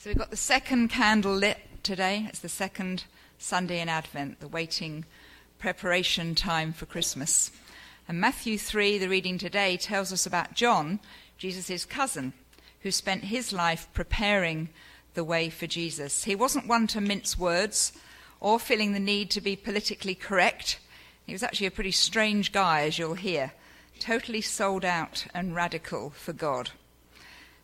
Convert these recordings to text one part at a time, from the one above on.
So we've got the second candle lit today. It's the second Sunday in Advent, the waiting preparation time for Christmas. And Matthew 3, the reading today, tells us about John, Jesus' cousin, who spent his life preparing the way for Jesus. He wasn't one to mince words or feeling the need to be politically correct. He was actually a pretty strange guy, as you'll hear, totally sold out and radical for God.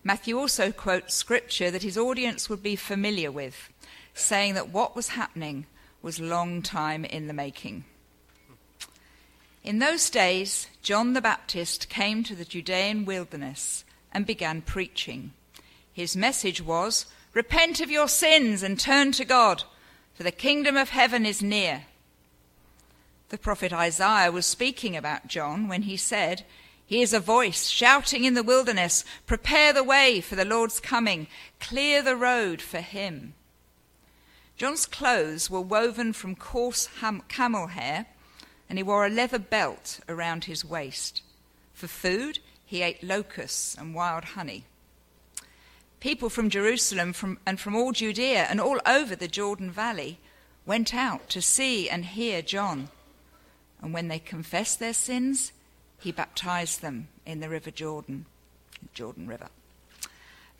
Matthew also quotes scripture that his audience would be familiar with, saying that what was happening was long time in the making. In those days, John the Baptist came to the Judean wilderness and began preaching. His message was, Repent of your sins and turn to God, for the kingdom of heaven is near. The prophet Isaiah was speaking about John when he said, He is a voice shouting in the wilderness, Prepare the way for the Lord's coming, clear the road for him. John's clothes were woven from coarse ham- camel hair, and he wore a leather belt around his waist. For food, he ate locusts and wild honey. People from Jerusalem from, and from all Judea and all over the Jordan Valley went out to see and hear John. And when they confessed their sins, he baptized them in the river Jordan, Jordan River.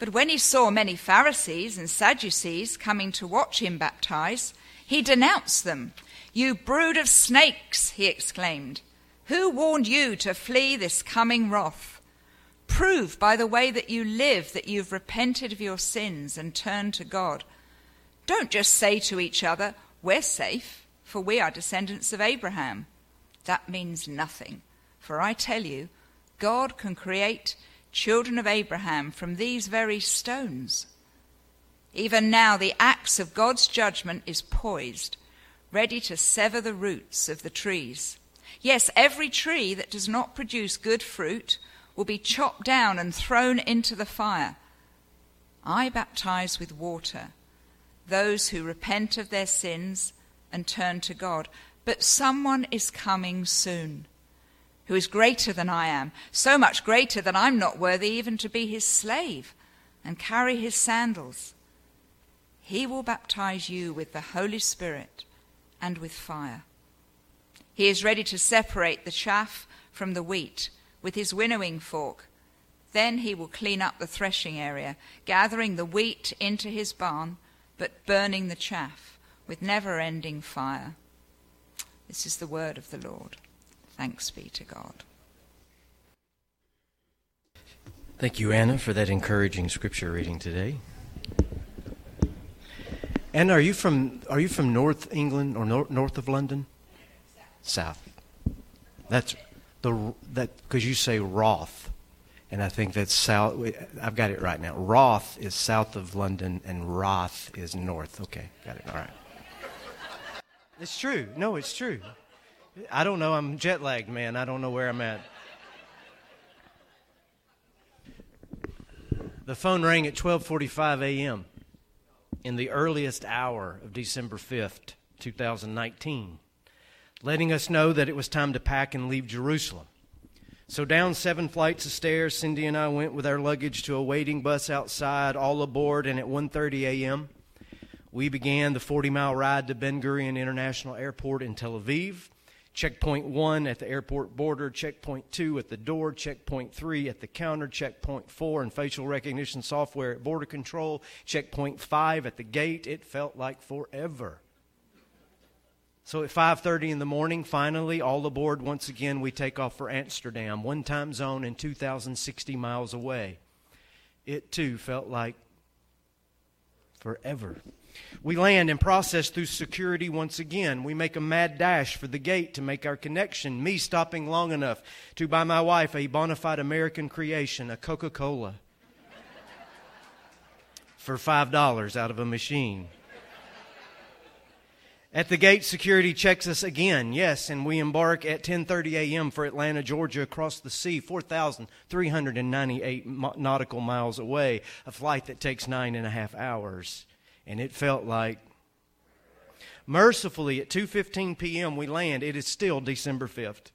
But when he saw many Pharisees and Sadducees coming to watch him baptize, he denounced them. You brood of snakes, he exclaimed. Who warned you to flee this coming wrath? Prove by the way that you live that you've repented of your sins and turned to God. Don't just say to each other, We're safe, for we are descendants of Abraham that means nothing. For I tell you, God can create children of Abraham from these very stones. Even now, the axe of God's judgment is poised, ready to sever the roots of the trees. Yes, every tree that does not produce good fruit will be chopped down and thrown into the fire. I baptize with water those who repent of their sins and turn to God. But someone is coming soon who is greater than I am, so much greater that I'm not worthy even to be his slave and carry his sandals. He will baptize you with the Holy Spirit and with fire. He is ready to separate the chaff from the wheat with his winnowing fork. Then he will clean up the threshing area, gathering the wheat into his barn, but burning the chaff with never ending fire. This is the word of the Lord. Thanks be to God. Thank you, Anna, for that encouraging scripture reading today. Anna, are you from are you from North England or nor- north of London? South. That's the that because you say Roth, and I think that's south. I've got it right now. Roth is south of London, and Roth is north. Okay, got it. All right. It's true. No, it's true. I don't know. I'm jet lagged, man. I don't know where I'm at. The phone rang at 12:45 a.m. in the earliest hour of December 5th, 2019, letting us know that it was time to pack and leave Jerusalem. So down seven flights of stairs, Cindy and I went with our luggage to a waiting bus outside, all aboard, and at 1:30 a.m we began the 40 mile ride to Ben Gurion International Airport in Tel Aviv. Checkpoint one at the airport border, checkpoint two at the door, checkpoint three at the counter, checkpoint four and facial recognition software at border control, checkpoint five at the gate. It felt like forever. So at 5:30 in the morning, finally, all aboard once again, we take off for Amsterdam, one time zone and 2,060 miles away. It too felt like forever. We land and process through security once again. We make a mad dash for the gate to make our connection, me stopping long enough to buy my wife a bona fide American creation, a Coca Cola, for $5 out of a machine. At the gate, security checks us again. Yes, and we embark at 10:30 a.m. for Atlanta, Georgia, across the sea, 4,398 nautical miles away, a flight that takes nine and a half hours and it felt like mercifully at 2:15 p.m. we land it is still December 5th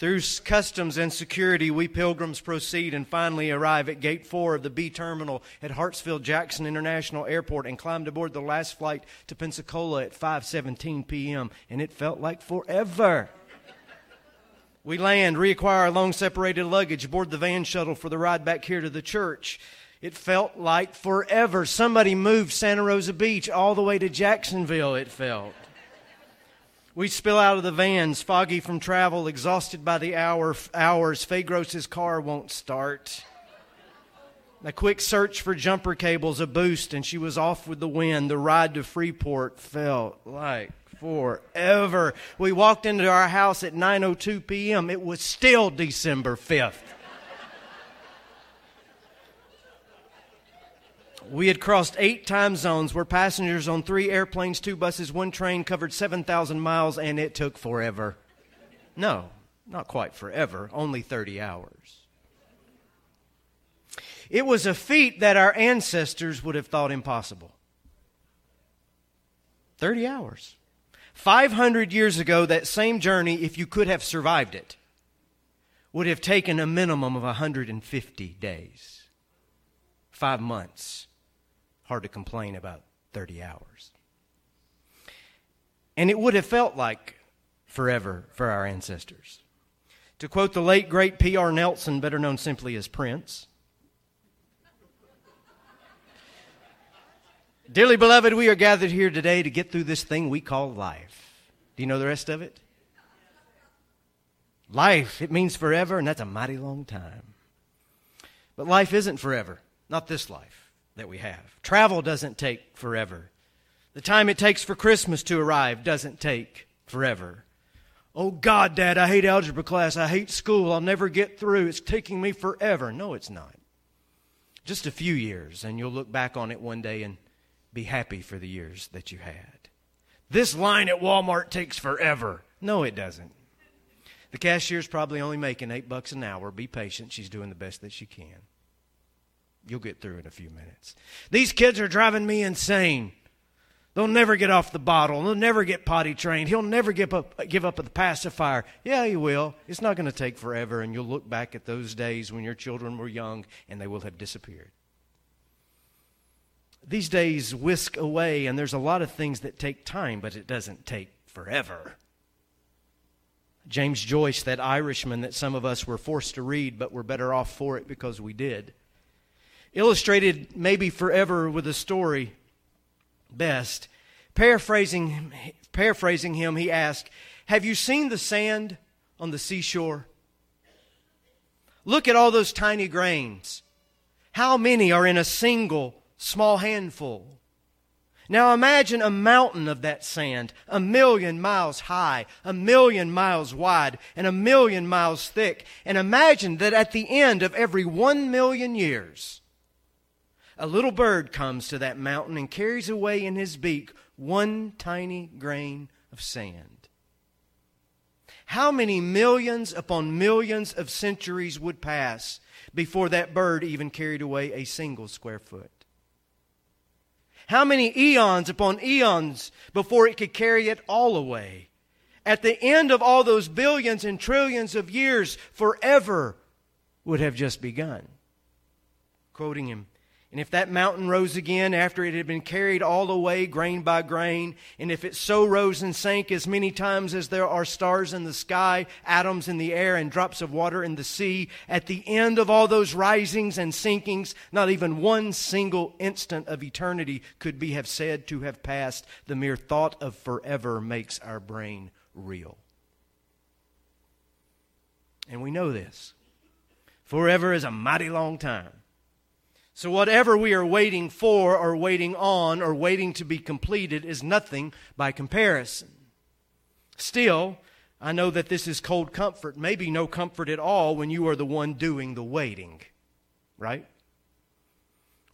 Through customs and security, we pilgrims proceed and finally arrive at Gate 4 of the B Terminal at Hartsfield Jackson International Airport and climbed aboard the last flight to Pensacola at 5:17 p.m. and it felt like forever. We land, reacquire our long separated luggage, board the van shuttle for the ride back here to the church. It felt like forever. Somebody moved Santa Rosa Beach all the way to Jacksonville, it felt. We spill out of the vans, foggy from travel, exhausted by the hour, hours. Faye Gross's car won't start. A quick search for jumper cables, a boost, and she was off with the wind. The ride to Freeport felt like forever. We walked into our house at 9:02 p.m. It was still December 5th. We had crossed eight time zones, were passengers on three airplanes, two buses, one train, covered 7,000 miles, and it took forever. No, not quite forever, only 30 hours. It was a feat that our ancestors would have thought impossible. 30 hours. 500 years ago, that same journey, if you could have survived it, would have taken a minimum of 150 days, five months hard to complain about 30 hours. And it would have felt like forever for our ancestors. To quote the late, great P.R. Nelson, better known simply as Prince Dearly beloved, we are gathered here today to get through this thing we call life. Do you know the rest of it? Life, it means forever, and that's a mighty long time. But life isn't forever, not this life that we have. Travel doesn't take forever. The time it takes for Christmas to arrive doesn't take forever. Oh God, Dad, I hate algebra class. I hate school. I'll never get through. It's taking me forever. No, it's not. Just a few years, and you'll look back on it one day and be happy for the years that you had. This line at Walmart takes forever. No, it doesn't. The cashier's probably only making eight bucks an hour. Be patient. She's doing the best that she can. You'll get through in a few minutes. These kids are driving me insane. They'll never get off the bottle. They'll never get potty trained. He'll never give up, give up the pacifier. Yeah, he will. It's not going to take forever, and you'll look back at those days when your children were young and they will have disappeared. These days whisk away, and there's a lot of things that take time, but it doesn't take forever. James Joyce, that Irishman that some of us were forced to read, but were better off for it because we did illustrated maybe forever with a story best. Paraphrasing, paraphrasing him, he asked, Have you seen the sand on the seashore? Look at all those tiny grains. How many are in a single small handful? Now imagine a mountain of that sand, a million miles high, a million miles wide, and a million miles thick. And imagine that at the end of every one million years, a little bird comes to that mountain and carries away in his beak one tiny grain of sand. How many millions upon millions of centuries would pass before that bird even carried away a single square foot? How many eons upon eons before it could carry it all away? At the end of all those billions and trillions of years, forever would have just begun. Quoting him, and if that mountain rose again after it had been carried all away grain by grain, and if it so rose and sank as many times as there are stars in the sky, atoms in the air, and drops of water in the sea, at the end of all those risings and sinkings, not even one single instant of eternity could be have said to have passed. The mere thought of forever makes our brain reel. And we know this. Forever is a mighty long time. So, whatever we are waiting for, or waiting on, or waiting to be completed is nothing by comparison. Still, I know that this is cold comfort, maybe no comfort at all when you are the one doing the waiting, right?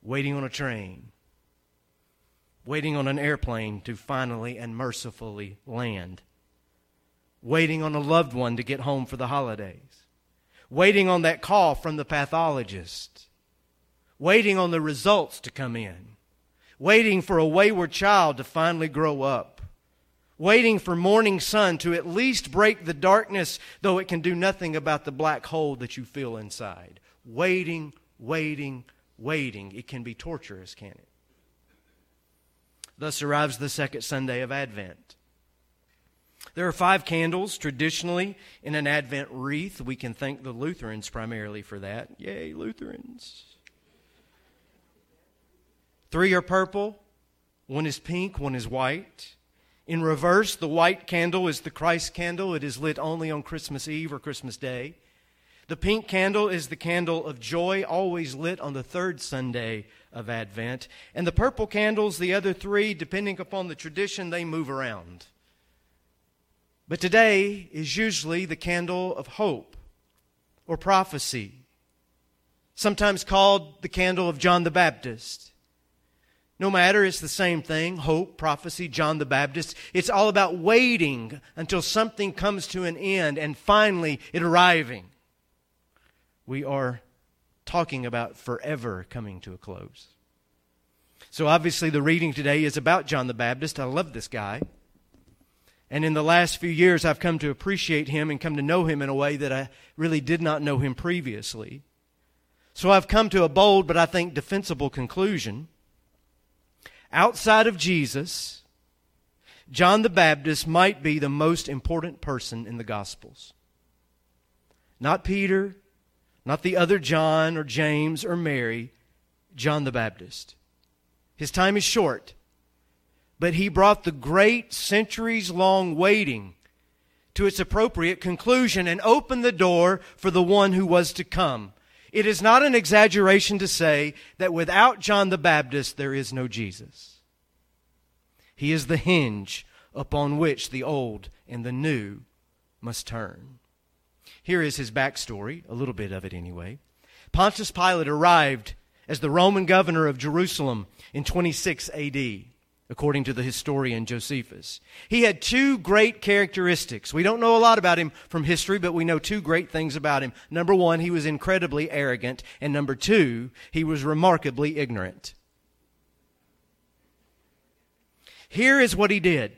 Waiting on a train, waiting on an airplane to finally and mercifully land, waiting on a loved one to get home for the holidays, waiting on that call from the pathologist waiting on the results to come in, waiting for a wayward child to finally grow up, waiting for morning sun to at least break the darkness, though it can do nothing about the black hole that you feel inside. Waiting, waiting, waiting. It can be torturous, can it? Thus arrives the second Sunday of Advent. There are five candles traditionally in an Advent wreath. We can thank the Lutherans primarily for that. Yay, Lutherans. Three are purple, one is pink, one is white. In reverse, the white candle is the Christ candle. It is lit only on Christmas Eve or Christmas Day. The pink candle is the candle of joy, always lit on the third Sunday of Advent. And the purple candles, the other three, depending upon the tradition, they move around. But today is usually the candle of hope or prophecy, sometimes called the candle of John the Baptist. No matter, it's the same thing hope, prophecy, John the Baptist. It's all about waiting until something comes to an end and finally it arriving. We are talking about forever coming to a close. So, obviously, the reading today is about John the Baptist. I love this guy. And in the last few years, I've come to appreciate him and come to know him in a way that I really did not know him previously. So, I've come to a bold but I think defensible conclusion outside of Jesus, John the Baptist might be the most important person in the Gospels. Not Peter, not the other John or James or Mary, John the Baptist. His time is short, but he brought the great centuries long waiting to its appropriate conclusion and opened the door for the one who was to come. It is not an exaggeration to say that without John the Baptist, there is no Jesus. He is the hinge upon which the old and the new must turn. Here is his backstory, a little bit of it anyway. Pontius Pilate arrived as the Roman governor of Jerusalem in 26 AD according to the historian Josephus. He had two great characteristics. We don't know a lot about him from history, but we know two great things about him. Number one, he was incredibly arrogant, and number two, he was remarkably ignorant. Here is what he did.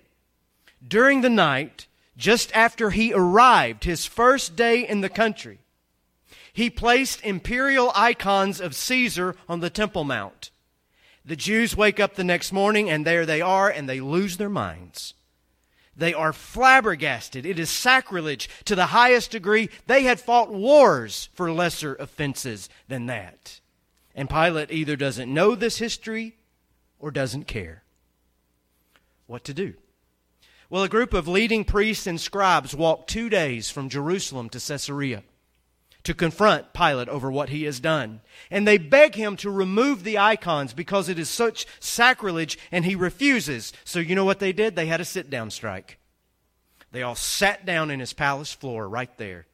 During the night, just after he arrived, his first day in the country, he placed imperial icons of Caesar on the Temple Mount. The Jews wake up the next morning and there they are and they lose their minds. They are flabbergasted. It is sacrilege to the highest degree. They had fought wars for lesser offenses than that. And Pilate either doesn't know this history or doesn't care. What to do? Well, a group of leading priests and scribes walked two days from Jerusalem to Caesarea to confront Pilate over what he has done. And they beg him to remove the icons because it is such sacrilege, and he refuses. So, you know what they did? They had a sit down strike. They all sat down in his palace floor right there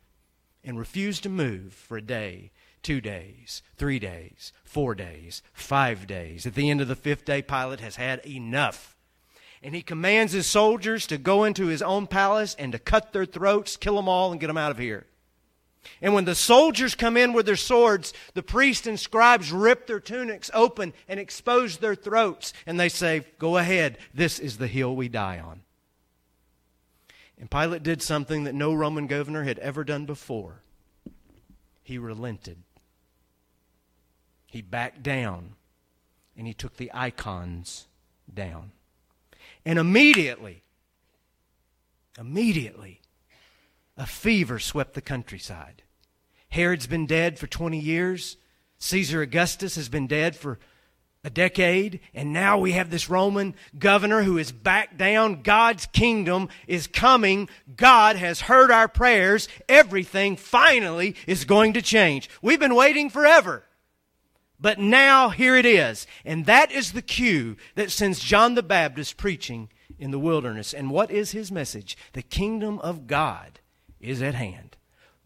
and refused to move for a day, two days, three days, four days, five days. At the end of the fifth day, Pilate has had enough. And he commands his soldiers to go into his own palace and to cut their throats, kill them all, and get them out of here. And when the soldiers come in with their swords, the priests and scribes rip their tunics open and expose their throats. And they say, Go ahead, this is the hill we die on. And Pilate did something that no Roman governor had ever done before. He relented. He backed down and he took the icons down. And immediately, immediately, a fever swept the countryside. Herod's been dead for 20 years. Caesar Augustus has been dead for a decade. And now we have this Roman governor who is back down. God's kingdom is coming. God has heard our prayers. Everything finally is going to change. We've been waiting forever. But now here it is. And that is the cue that sends John the Baptist preaching in the wilderness. And what is his message? The kingdom of God is at hand.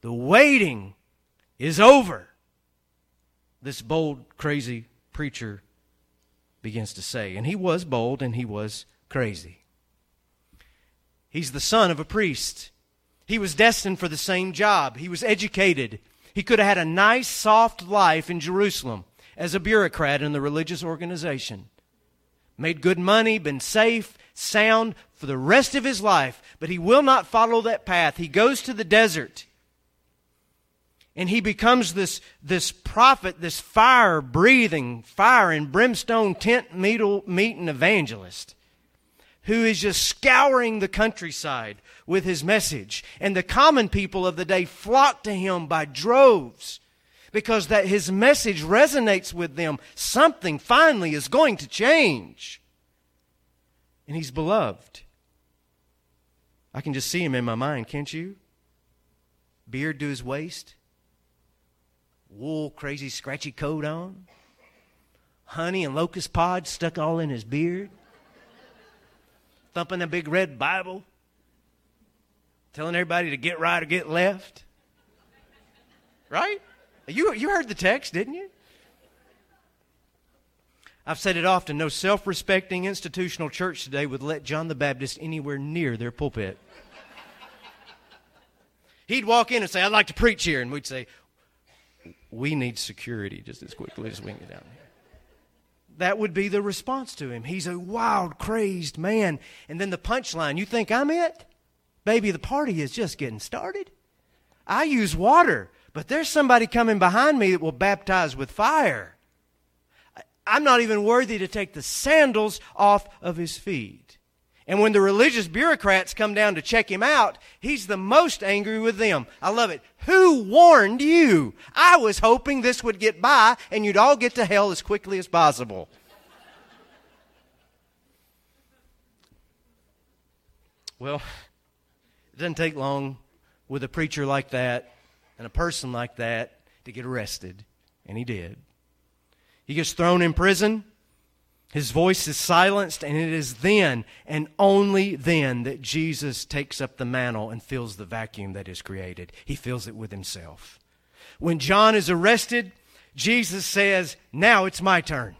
The waiting is over. This bold, crazy preacher begins to say. And he was bold and he was crazy. He's the son of a priest. He was destined for the same job. He was educated. He could have had a nice, soft life in Jerusalem as a bureaucrat in the religious organization. Made good money, been safe, sound for the rest of his life, but he will not follow that path. He goes to the desert and he becomes this, this prophet, this fire breathing, fire and brimstone tent meeting evangelist who is just scouring the countryside with his message. And the common people of the day flock to him by droves because that his message resonates with them. Something finally is going to change. And he's beloved. I can just see him in my mind, can't you? Beard to his waist, wool, crazy, scratchy coat on, honey and locust pods stuck all in his beard, thumping a big red Bible, telling everybody to get right or get left. Right? You, you heard the text, didn't you? I've said it often no self respecting institutional church today would let John the Baptist anywhere near their pulpit. He'd walk in and say, I'd like to preach here. And we'd say, We need security just as quickly as we can get down here. That would be the response to him. He's a wild, crazed man. And then the punchline, You think I'm it? Baby, the party is just getting started. I use water. But there's somebody coming behind me that will baptize with fire. I'm not even worthy to take the sandals off of his feet. And when the religious bureaucrats come down to check him out, he's the most angry with them. I love it. Who warned you? I was hoping this would get by and you'd all get to hell as quickly as possible. Well, it doesn't take long with a preacher like that and a person like that to get arrested. And he did. He gets thrown in prison. His voice is silenced, and it is then and only then that Jesus takes up the mantle and fills the vacuum that is created. He fills it with himself. When John is arrested, Jesus says, Now it's my turn.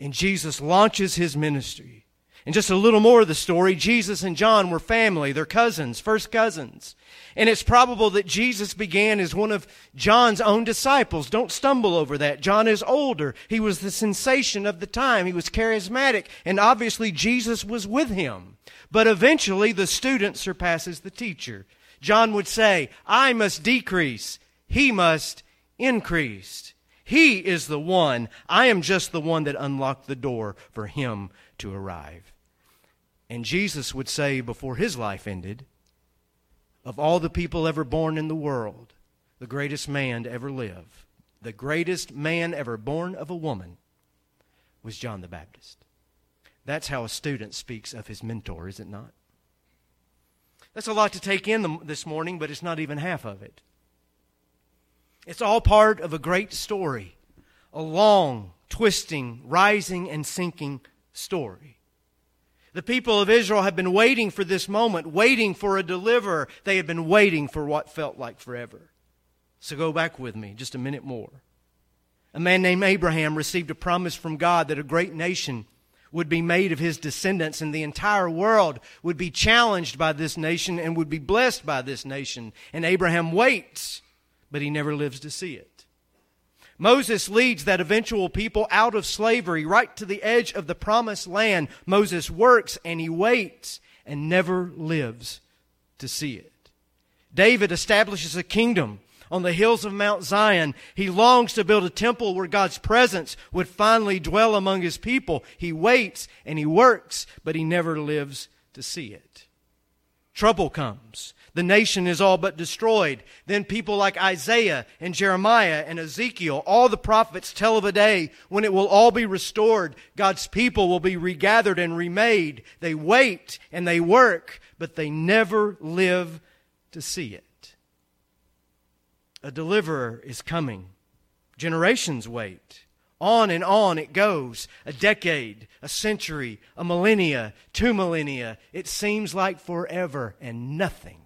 And Jesus launches his ministry. And just a little more of the story Jesus and John were family, they're cousins, first cousins. And it's probable that Jesus began as one of John's own disciples. Don't stumble over that. John is older. He was the sensation of the time. He was charismatic. And obviously, Jesus was with him. But eventually, the student surpasses the teacher. John would say, I must decrease, he must increase. He is the one. I am just the one that unlocked the door for him to arrive. And Jesus would say before his life ended, of all the people ever born in the world, the greatest man to ever live, the greatest man ever born of a woman was John the Baptist. That's how a student speaks of his mentor, is it not? That's a lot to take in this morning, but it's not even half of it. It's all part of a great story, a long, twisting, rising, and sinking story. The people of Israel have been waiting for this moment, waiting for a deliverer. They have been waiting for what felt like forever. So go back with me just a minute more. A man named Abraham received a promise from God that a great nation would be made of his descendants, and the entire world would be challenged by this nation and would be blessed by this nation. And Abraham waits, but he never lives to see it. Moses leads that eventual people out of slavery right to the edge of the promised land. Moses works and he waits and never lives to see it. David establishes a kingdom on the hills of Mount Zion. He longs to build a temple where God's presence would finally dwell among his people. He waits and he works, but he never lives to see it. Trouble comes. The nation is all but destroyed. Then people like Isaiah and Jeremiah and Ezekiel, all the prophets tell of a day when it will all be restored. God's people will be regathered and remade. They wait and they work, but they never live to see it. A deliverer is coming. Generations wait. On and on it goes. A decade, a century, a millennia, two millennia. It seems like forever and nothing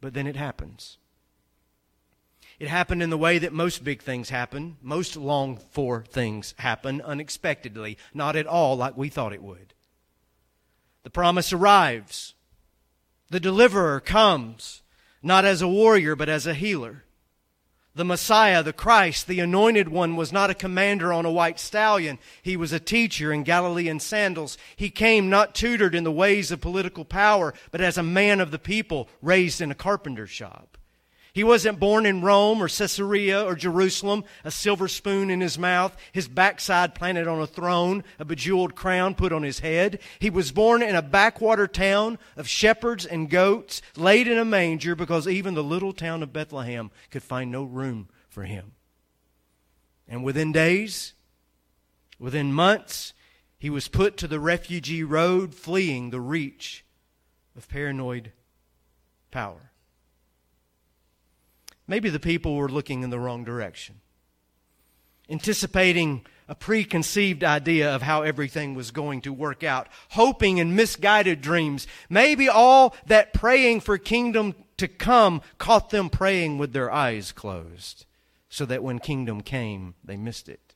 but then it happens. It happened in the way that most big things happen, most longed for things happen unexpectedly, not at all like we thought it would. The promise arrives. The deliverer comes, not as a warrior, but as a healer. The Messiah, the Christ, the anointed one, was not a commander on a white stallion. He was a teacher in Galilean sandals. He came not tutored in the ways of political power, but as a man of the people, raised in a carpenter's shop. He wasn't born in Rome or Caesarea or Jerusalem, a silver spoon in his mouth, his backside planted on a throne, a bejeweled crown put on his head. He was born in a backwater town of shepherds and goats, laid in a manger because even the little town of Bethlehem could find no room for him. And within days, within months, he was put to the refugee road, fleeing the reach of paranoid power. Maybe the people were looking in the wrong direction, anticipating a preconceived idea of how everything was going to work out, hoping in misguided dreams. Maybe all that praying for kingdom to come caught them praying with their eyes closed, so that when kingdom came, they missed it.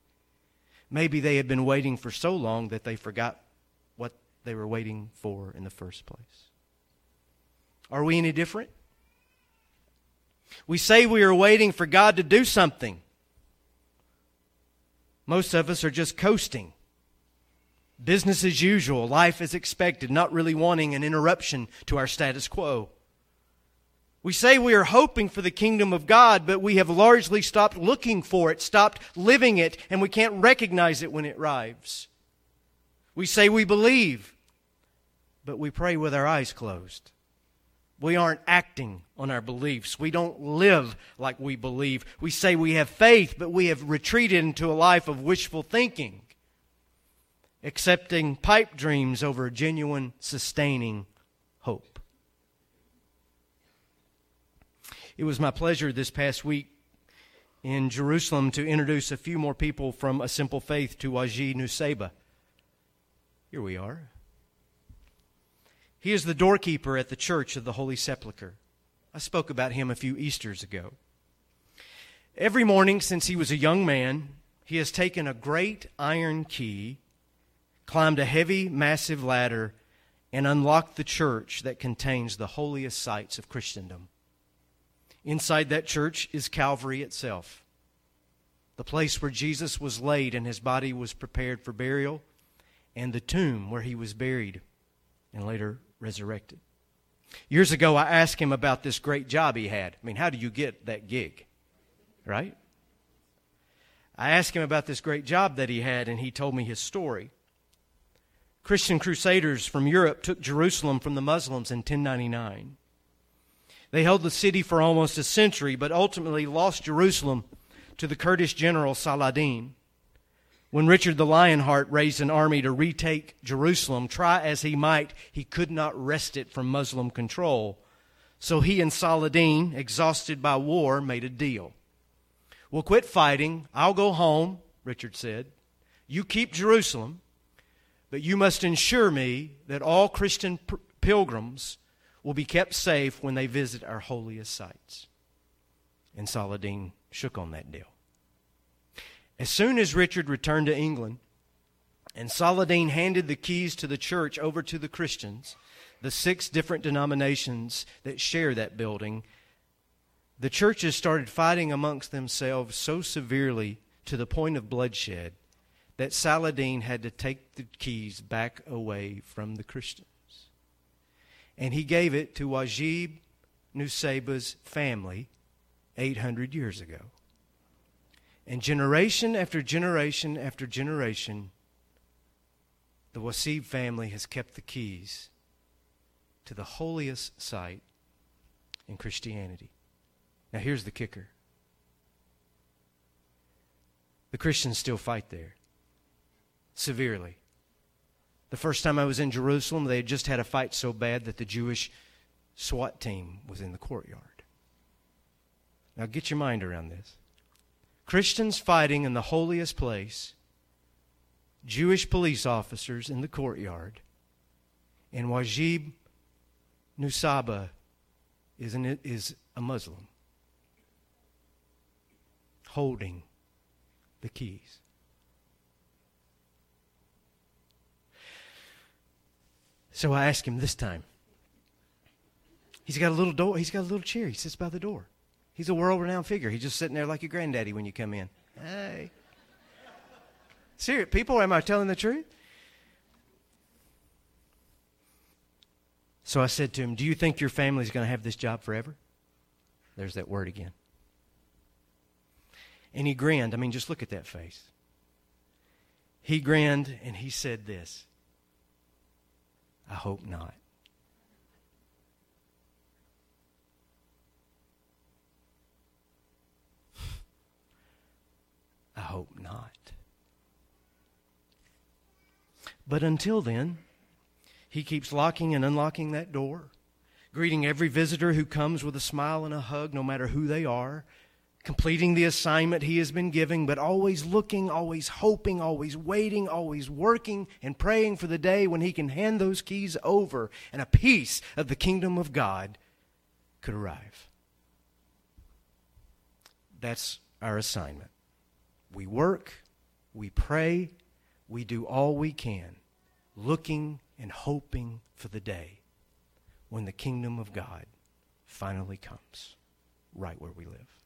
Maybe they had been waiting for so long that they forgot what they were waiting for in the first place. Are we any different? We say we are waiting for God to do something. Most of us are just coasting. Business as usual, life as expected, not really wanting an interruption to our status quo. We say we are hoping for the kingdom of God, but we have largely stopped looking for it, stopped living it, and we can't recognize it when it arrives. We say we believe, but we pray with our eyes closed. We aren't acting on our beliefs. We don't live like we believe. We say we have faith, but we have retreated into a life of wishful thinking, accepting pipe dreams over genuine, sustaining hope. It was my pleasure this past week in Jerusalem to introduce a few more people from A Simple Faith to Waji Nusseibeh. Here we are. He is the doorkeeper at the Church of the Holy Sepulchre. I spoke about him a few Easters ago. Every morning since he was a young man, he has taken a great iron key, climbed a heavy, massive ladder, and unlocked the church that contains the holiest sites of Christendom. Inside that church is Calvary itself, the place where Jesus was laid and his body was prepared for burial, and the tomb where he was buried and later resurrected. Years ago, I asked him about this great job he had. I mean, how do you get that gig? Right? I asked him about this great job that he had, and he told me his story. Christian crusaders from Europe took Jerusalem from the Muslims in 1099. They held the city for almost a century, but ultimately lost Jerusalem to the Kurdish general Saladin. When Richard the Lionheart raised an army to retake Jerusalem, try as he might, he could not wrest it from Muslim control. So he and Saladin, exhausted by war, made a deal. We'll quit fighting. I'll go home, Richard said. You keep Jerusalem, but you must ensure me that all Christian pilgrims will be kept safe when they visit our holiest sites. And Saladin shook on that deal. As soon as Richard returned to England and Saladin handed the keys to the church over to the Christians, the six different denominations that share that building, the churches started fighting amongst themselves so severely to the point of bloodshed that Saladin had to take the keys back away from the Christians. And he gave it to Wajib Nusseibeh's family 800 years ago. And generation after generation after generation, the Wasib family has kept the keys to the holiest site in Christianity. Now, here's the kicker the Christians still fight there severely. The first time I was in Jerusalem, they had just had a fight so bad that the Jewish SWAT team was in the courtyard. Now, get your mind around this. Christians fighting in the holiest place, Jewish police officers in the courtyard, and Wajib Nusseibeh is, an, is a Muslim holding the keys. So I ask him this time. He's got a little door. He's got a little chair. He sits by the door. He's a world renowned figure. He's just sitting there like your granddaddy when you come in. Hey. Serious, people, am I telling the truth? So I said to him, Do you think your family's going to have this job forever? There's that word again. And he grinned. I mean, just look at that face. He grinned and he said this I hope not. I hope not. But until then, he keeps locking and unlocking that door, greeting every visitor who comes with a smile and a hug, no matter who they are, completing the assignment he has been giving, but always looking, always hoping, always waiting, always working and praying for the day when he can hand those keys over and a piece of the kingdom of God could arrive. That's our assignment. We work, we pray, we do all we can, looking and hoping for the day when the kingdom of God finally comes right where we live.